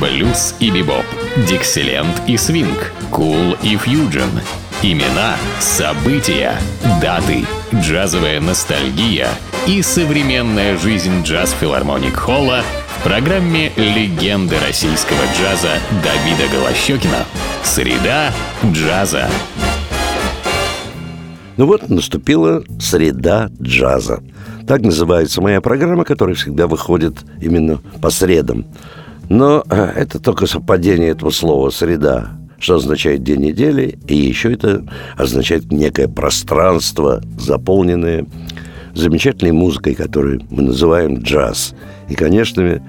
блюз и бибоп, дикселент и свинг, кул и фьюджен. Имена, события, даты, джазовая ностальгия и современная жизнь джаз-филармоник Холла в программе «Легенды российского джаза» Давида Голощекина. Среда джаза. Ну вот, наступила среда джаза. Так называется моя программа, которая всегда выходит именно по средам. Но э, это только совпадение этого слова «среда», что означает день недели, и еще это означает некое пространство, заполненное замечательной музыкой, которую мы называем джаз. И, конечно,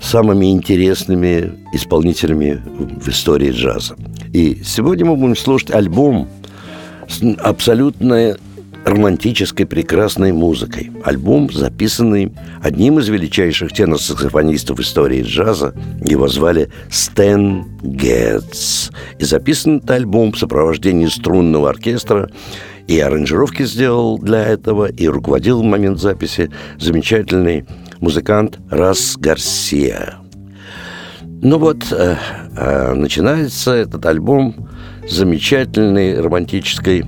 самыми интересными исполнителями в истории джаза. И сегодня мы будем слушать альбом абсолютно романтической прекрасной музыкой. Альбом, записанный одним из величайших тенор-саксофонистов истории джаза. Его звали Стэн Гетц. И записан этот альбом в сопровождении струнного оркестра и аранжировки сделал для этого, и руководил в момент записи замечательный музыкант Рас Гарсия. Ну вот, э, э, начинается этот альбом замечательной романтической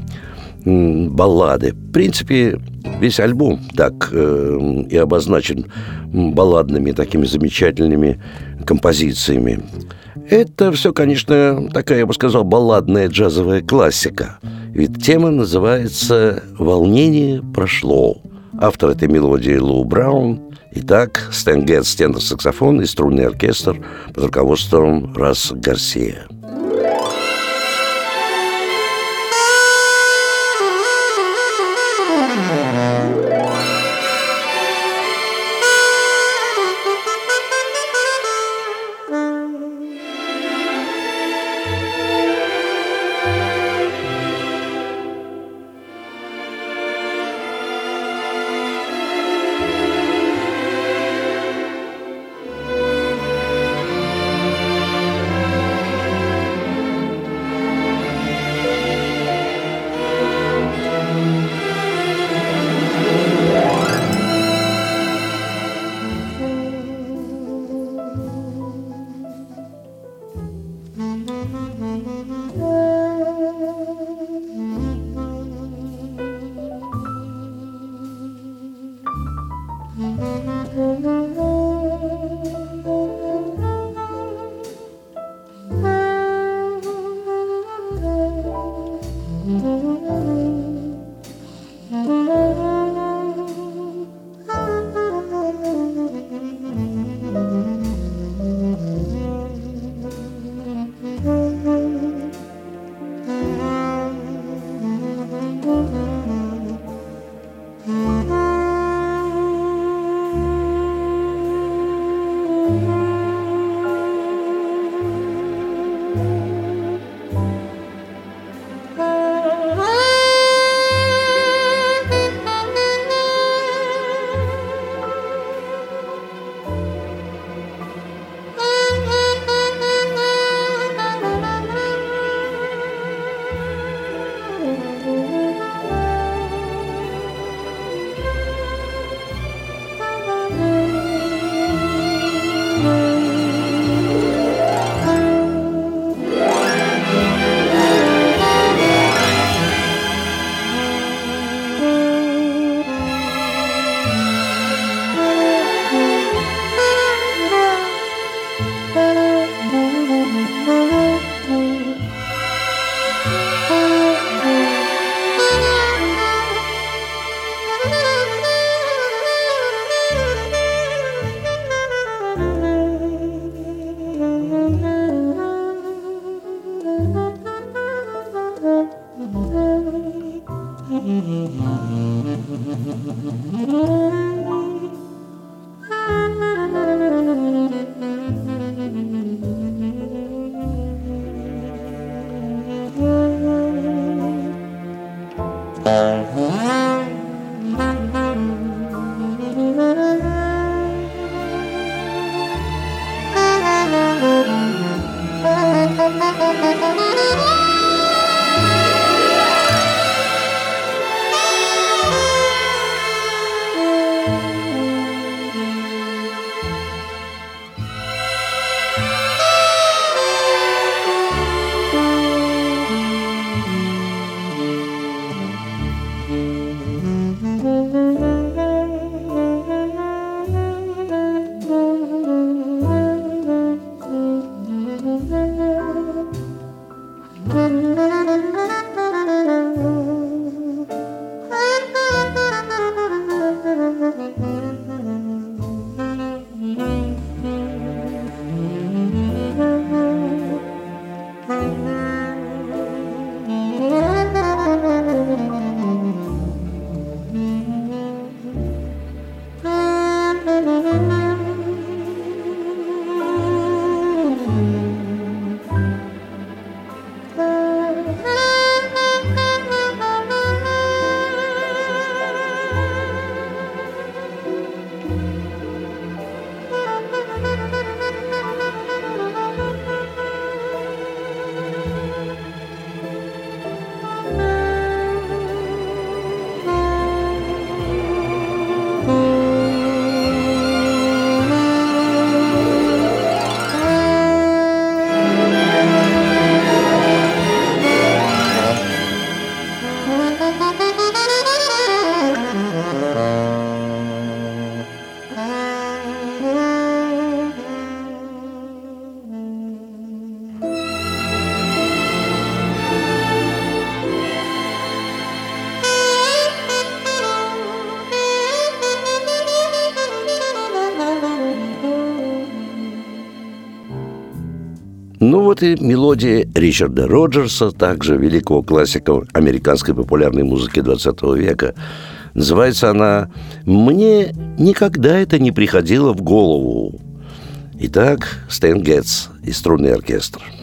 баллады. В принципе, весь альбом так э, и обозначен балладными такими замечательными композициями. Это все, конечно, такая, я бы сказал, балладная джазовая классика. Ведь тема называется «Волнение прошло». Автор этой мелодии Лоу Браун. Итак, Стэн Гетс, тенор-саксофон и струнный оркестр под руководством Рас Гарсия. Ну вот и мелодия Ричарда Роджерса, также великого классика американской популярной музыки 20 века. Называется она «Мне никогда это не приходило в голову». Итак, Стэн Гетц и струнный оркестр –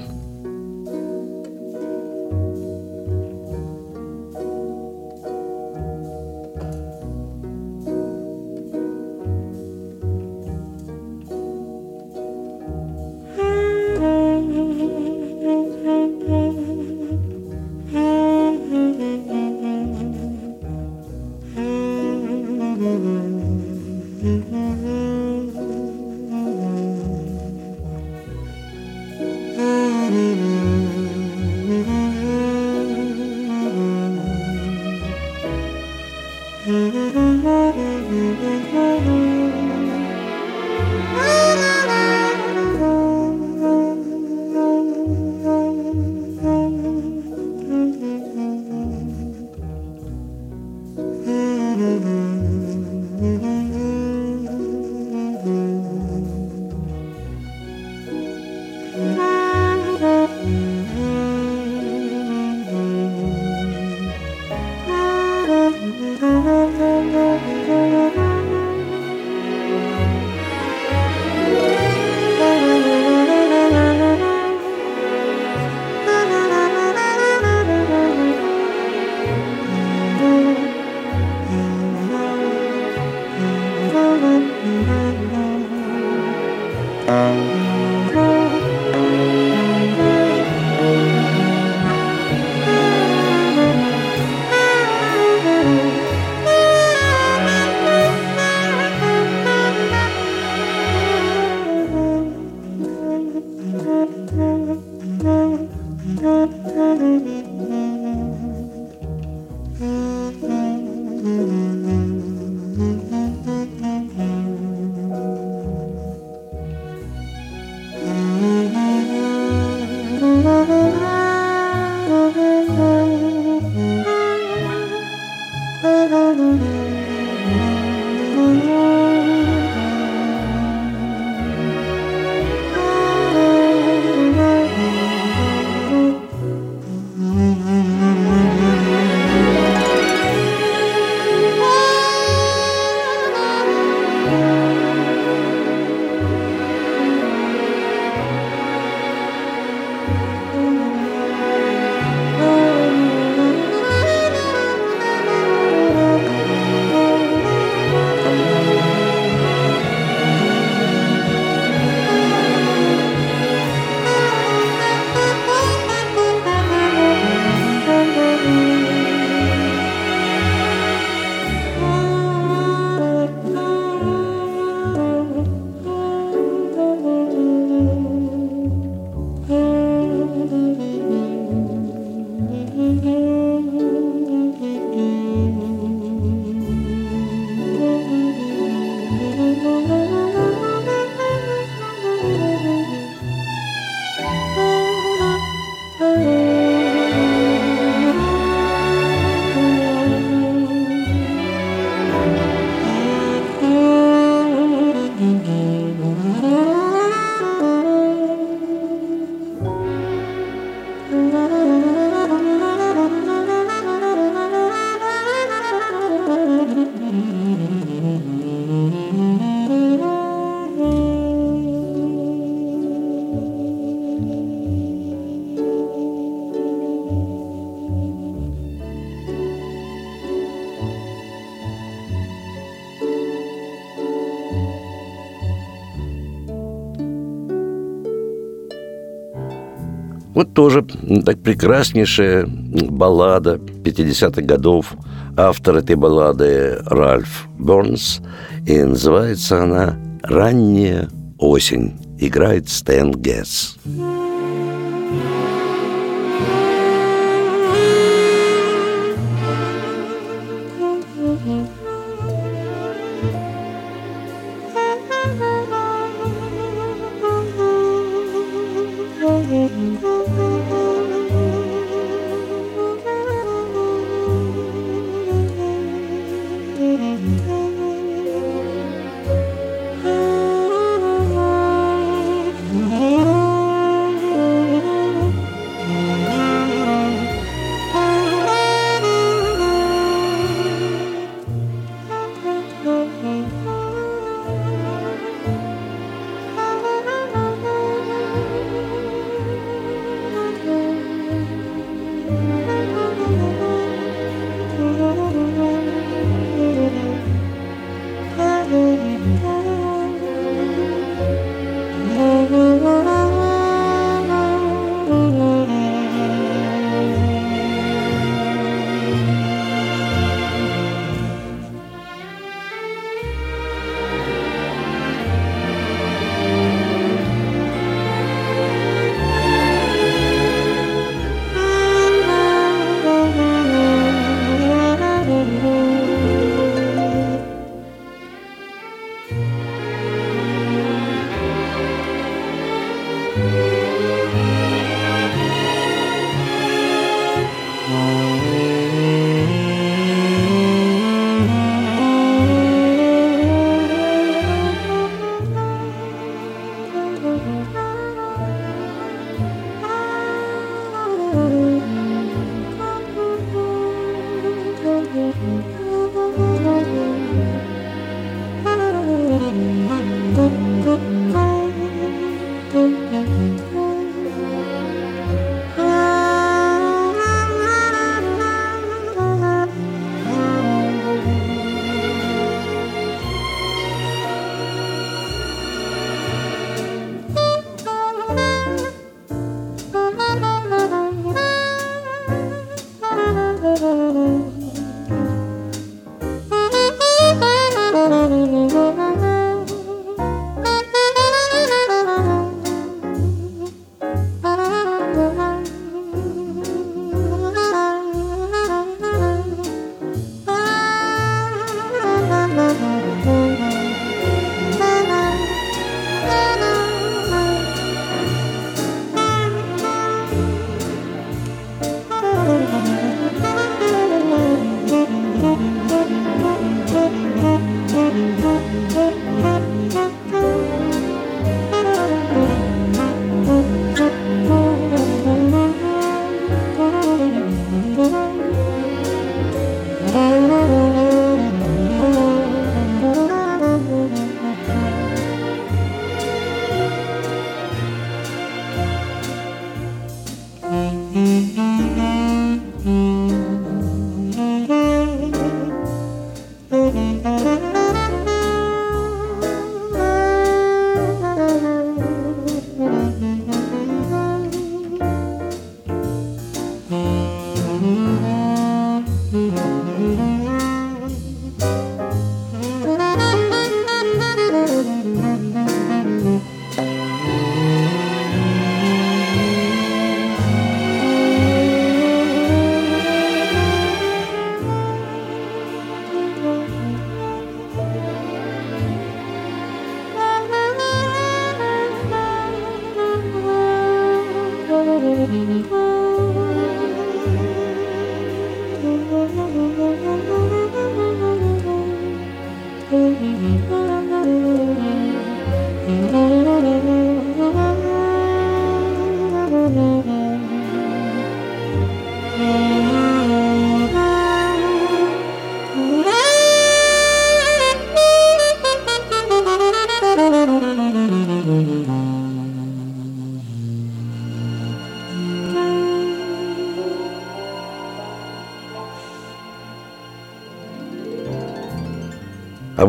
Вот тоже так прекраснейшая баллада 50-х годов. Автор этой баллады Ральф Бернс. И называется она «Ранняя осень». Играет Стэн Гетс. А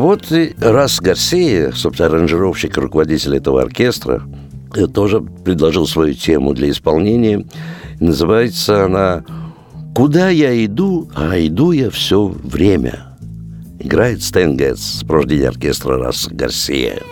вот и раз Гарсия, собственно, аранжировщик руководитель этого оркестра, э, тоже предложил свою тему для исполнения. Называется она «Куда я иду, а иду я все время». Играет Стэн Гетц, сопровождение оркестра Рас Гарсия.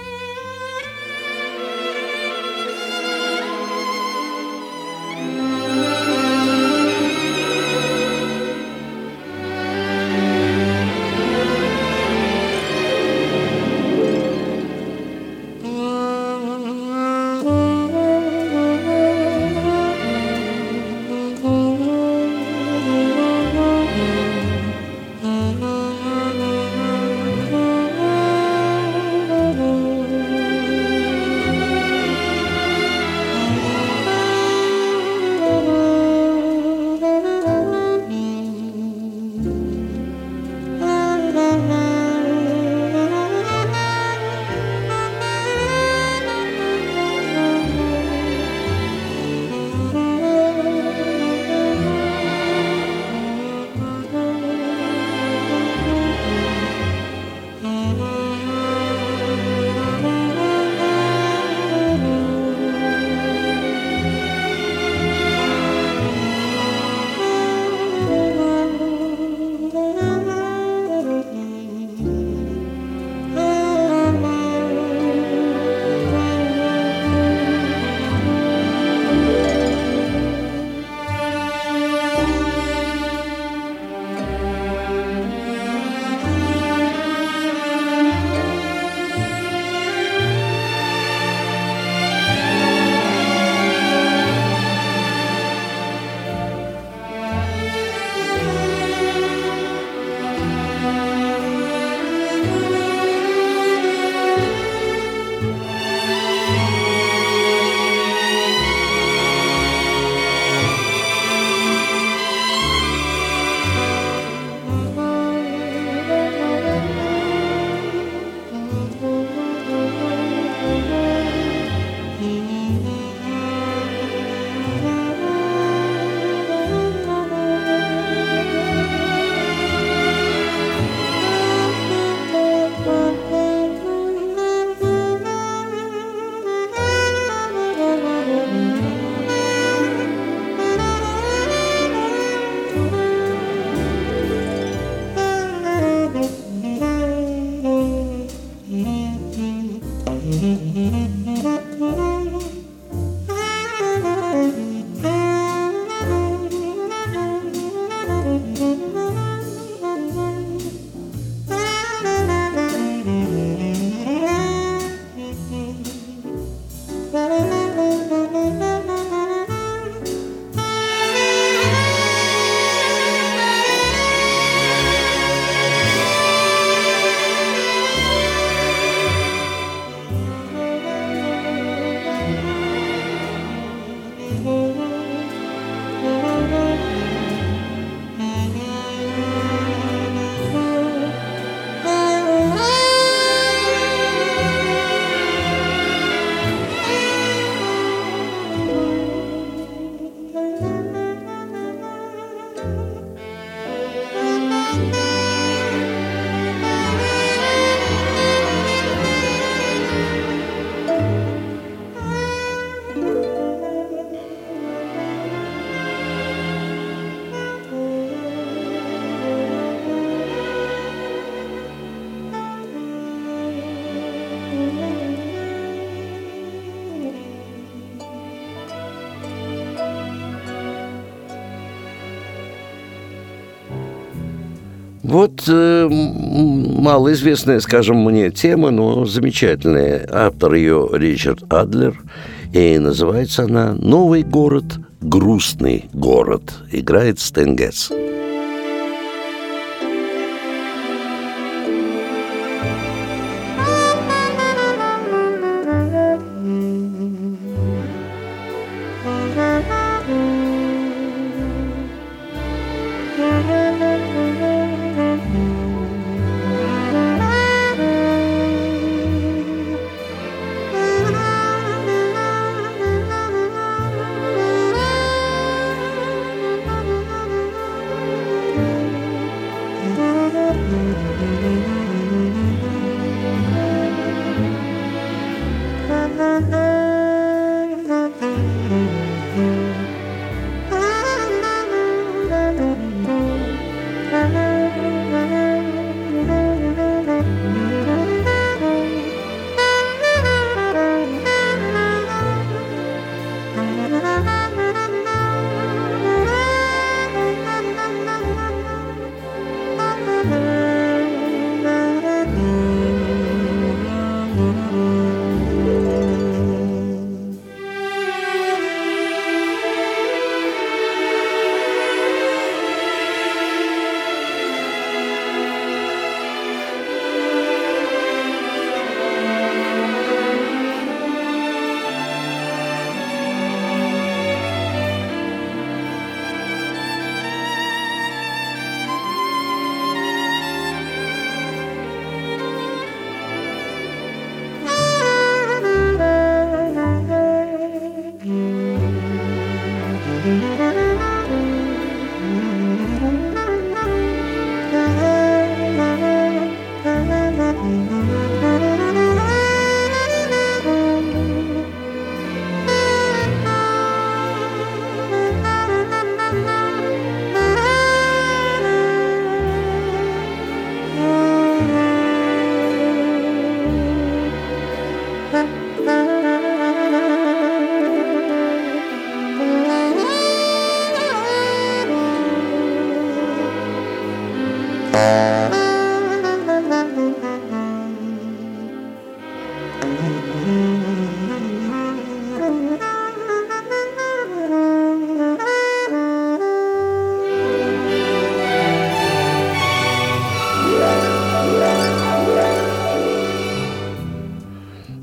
Вот э, малоизвестная, скажем мне, тема, но замечательная. Автор ее Ричард Адлер. И называется она «Новый город, грустный город». Играет Стенгетс.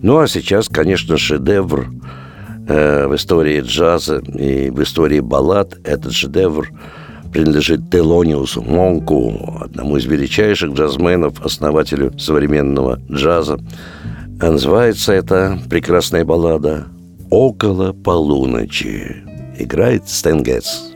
Ну а сейчас, конечно, шедевр э, в истории джаза и в истории баллад. Этот шедевр принадлежит Телониусу Монку, одному из величайших джазменов, основателю современного джаза. А называется эта прекрасная баллада «Около полуночи». Играет Стэн Гетс.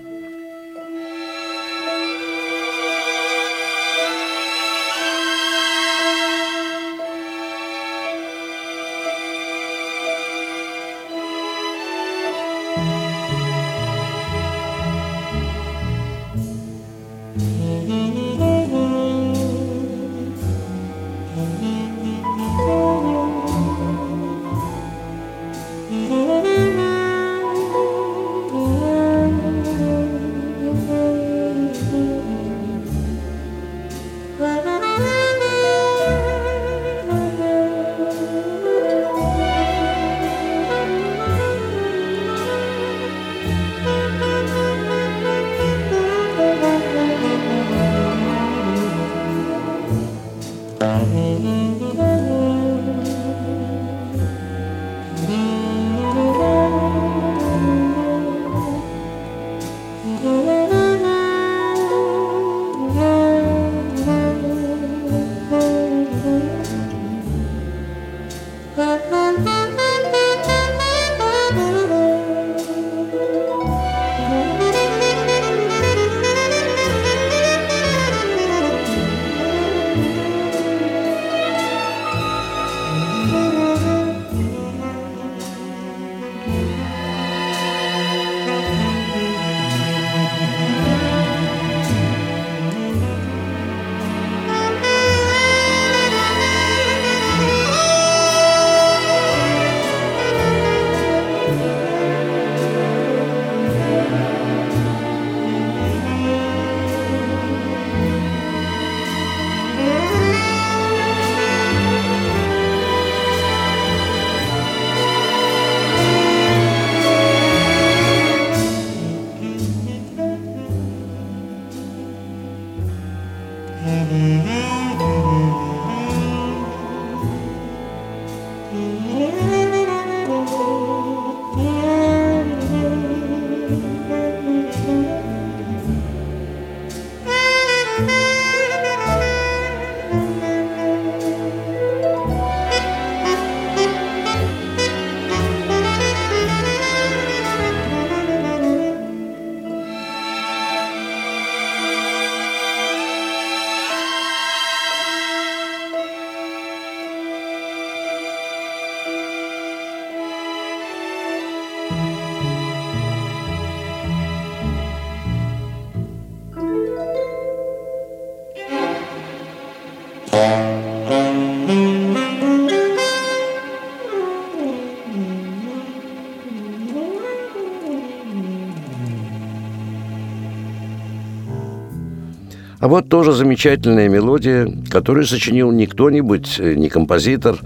А вот тоже замечательная мелодия, которую сочинил не кто-нибудь, э, не композитор,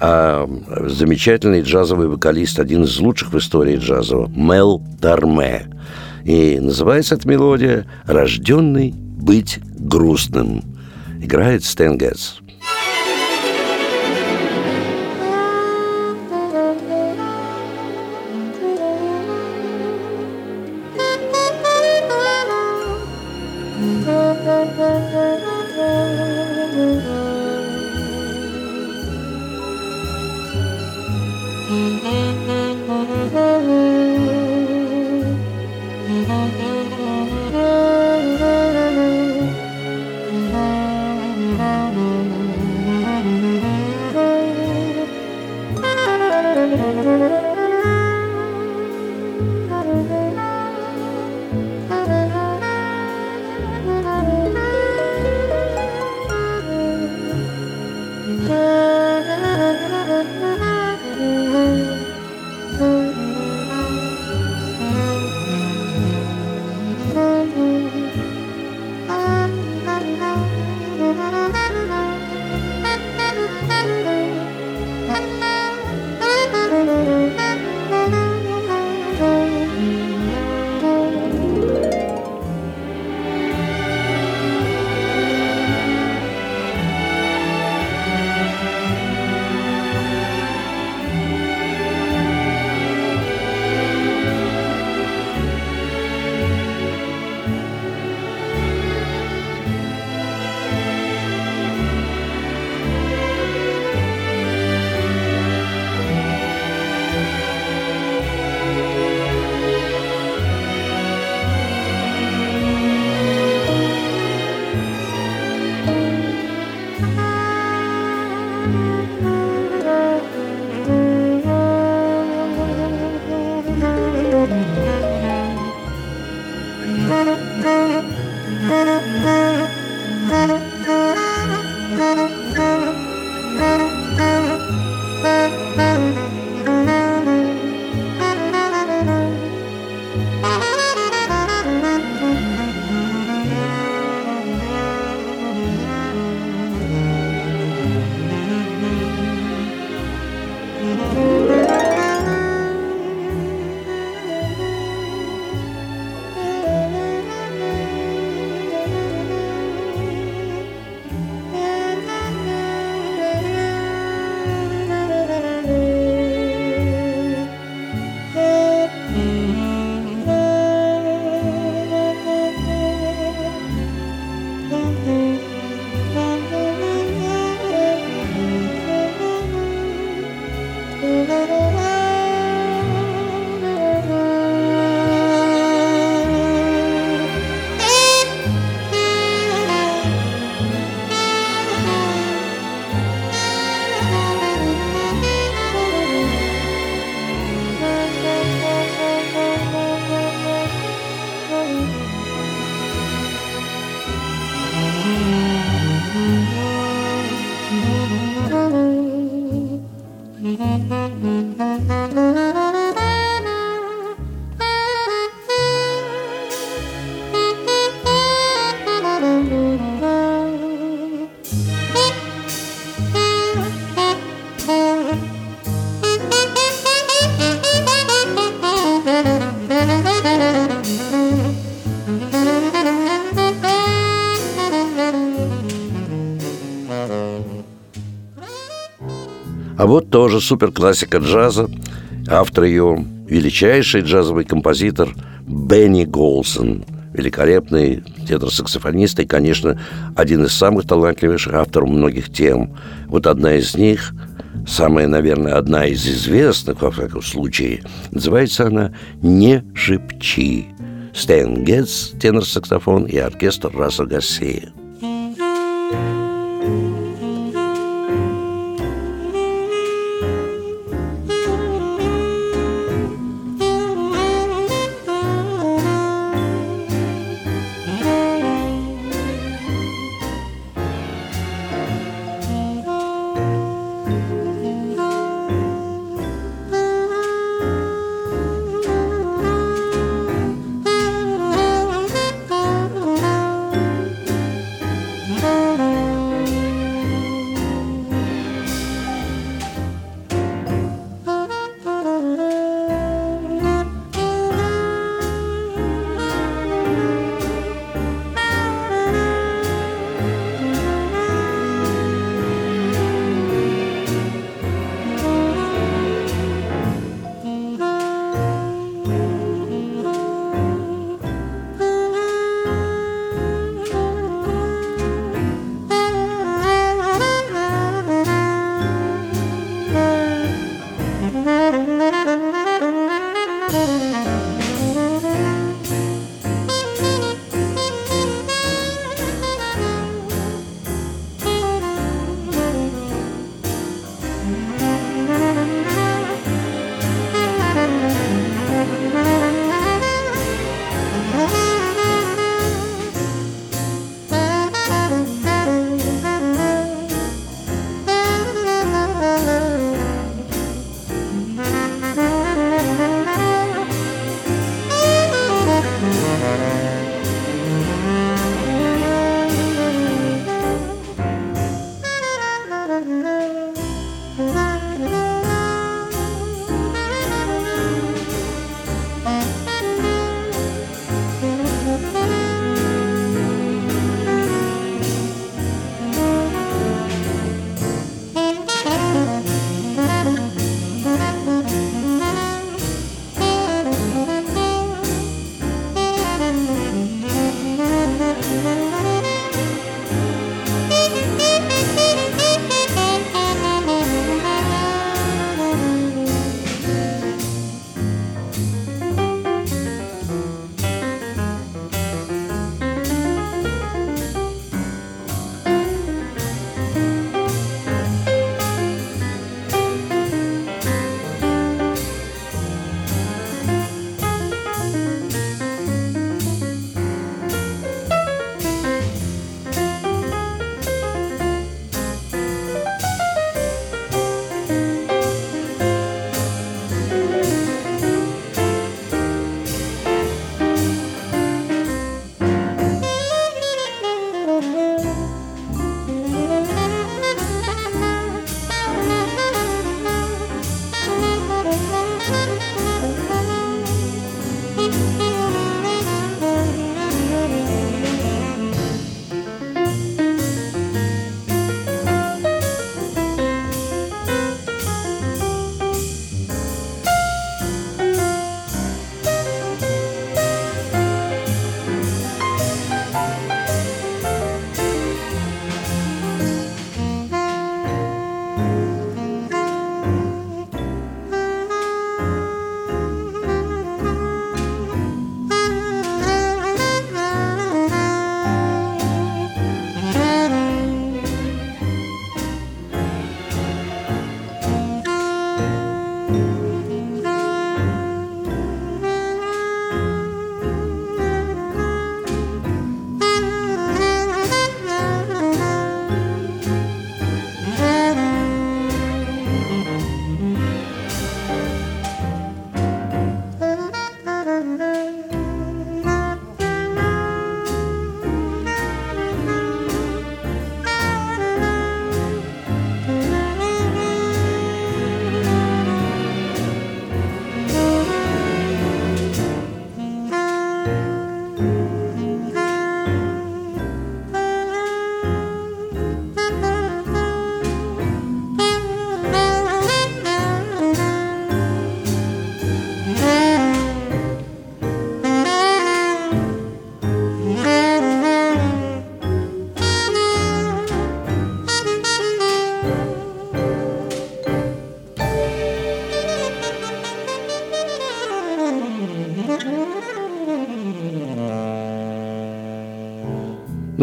а замечательный джазовый вокалист, один из лучших в истории джазового, Мел Дарме. И называется эта мелодия «Рожденный быть грустным». Играет Стэн Гетс. Тоже суперклассика джаза, автор ее величайший джазовый композитор Бенни Голсон, великолепный тенор-саксофонист и, конечно, один из самых талантливейших авторов многих тем. Вот одна из них, самая, наверное, одна из известных, во всяком случае, называется она «Не шепчи». Стэн Гетц, тенор-саксофон и оркестр Раса Гассея.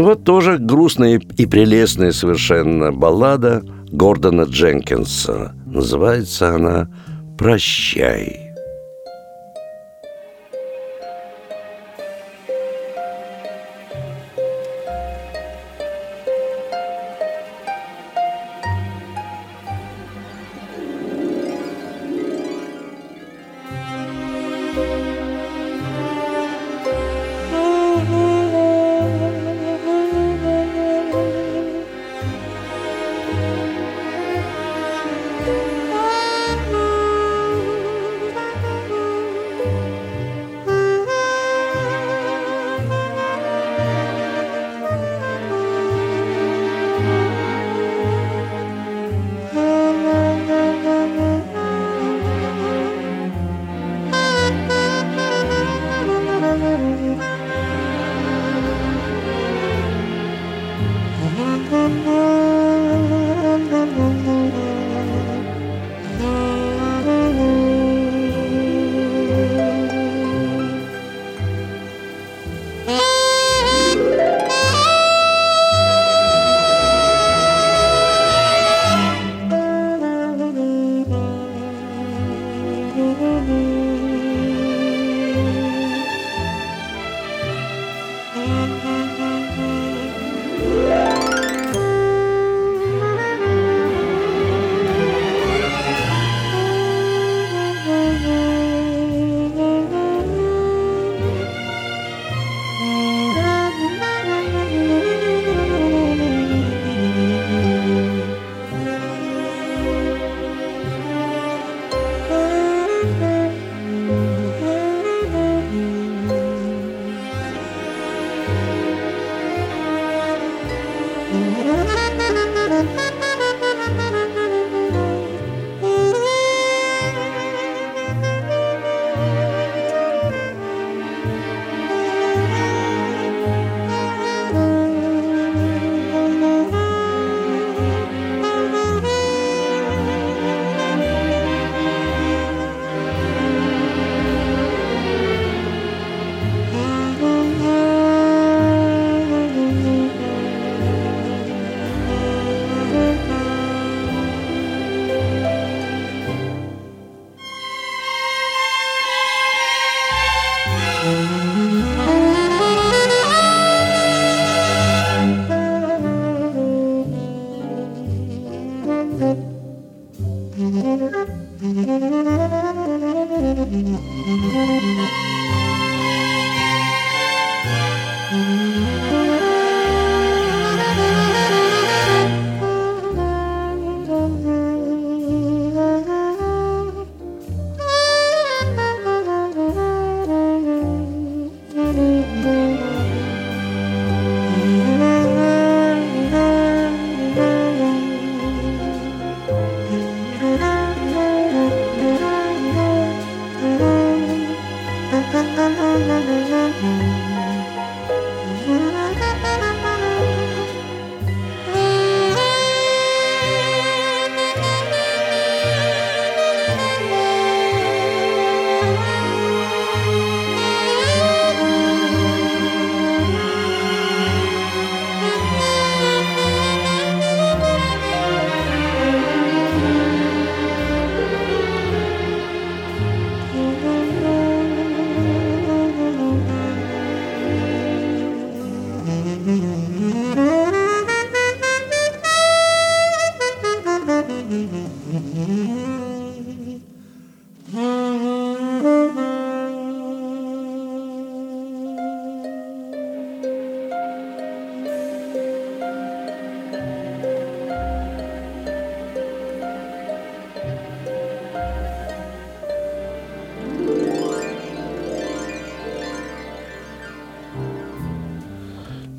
Ну вот тоже грустная и прелестная совершенно баллада Гордона Дженкинса. Называется она «Прощай».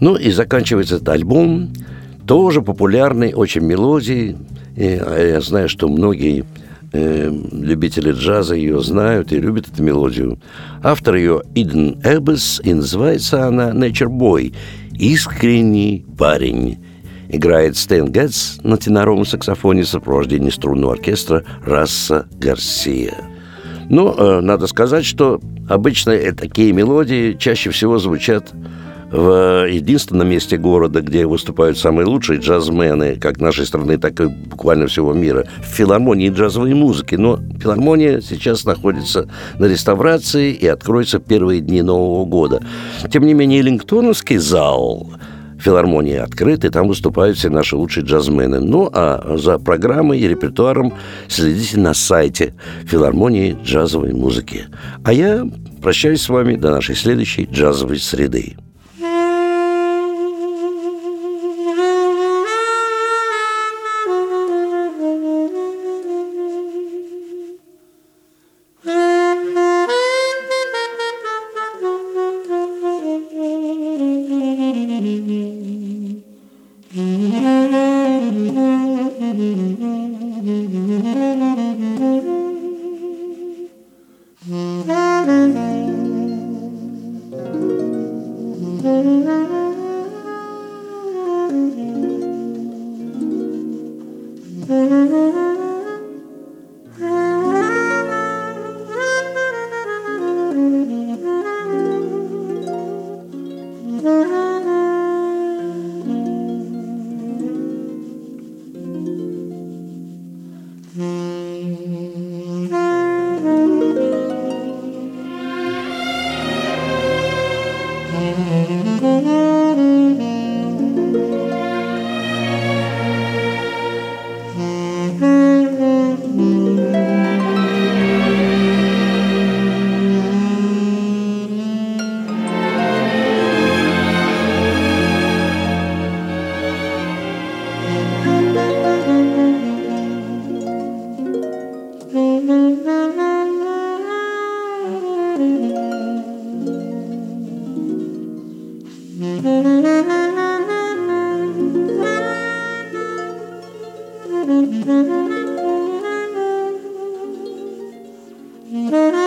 Ну и заканчивается этот альбом, тоже популярной очень мелодией. И а я знаю, что многие э, любители джаза ее знают и любят эту мелодию. Автор ее Иден Эббес, и называется она «Nature Boy» – «Искренний парень». Играет Стэн Гетц на теноровом саксофоне в сопровождении струнного оркестра Расса Гарсия. Но ну, э, надо сказать, что обычно такие мелодии чаще всего звучат в единственном месте города, где выступают самые лучшие джазмены, как нашей страны, так и буквально всего мира, в филармонии джазовой музыки. Но филармония сейчас находится на реставрации и откроется в первые дни Нового года. Тем не менее, Эллингтоновский зал филармонии открыт, и там выступают все наши лучшие джазмены. Ну, а за программой и репертуаром следите на сайте филармонии джазовой музыки. А я прощаюсь с вами до нашей следующей джазовой среды. Mm-hmm.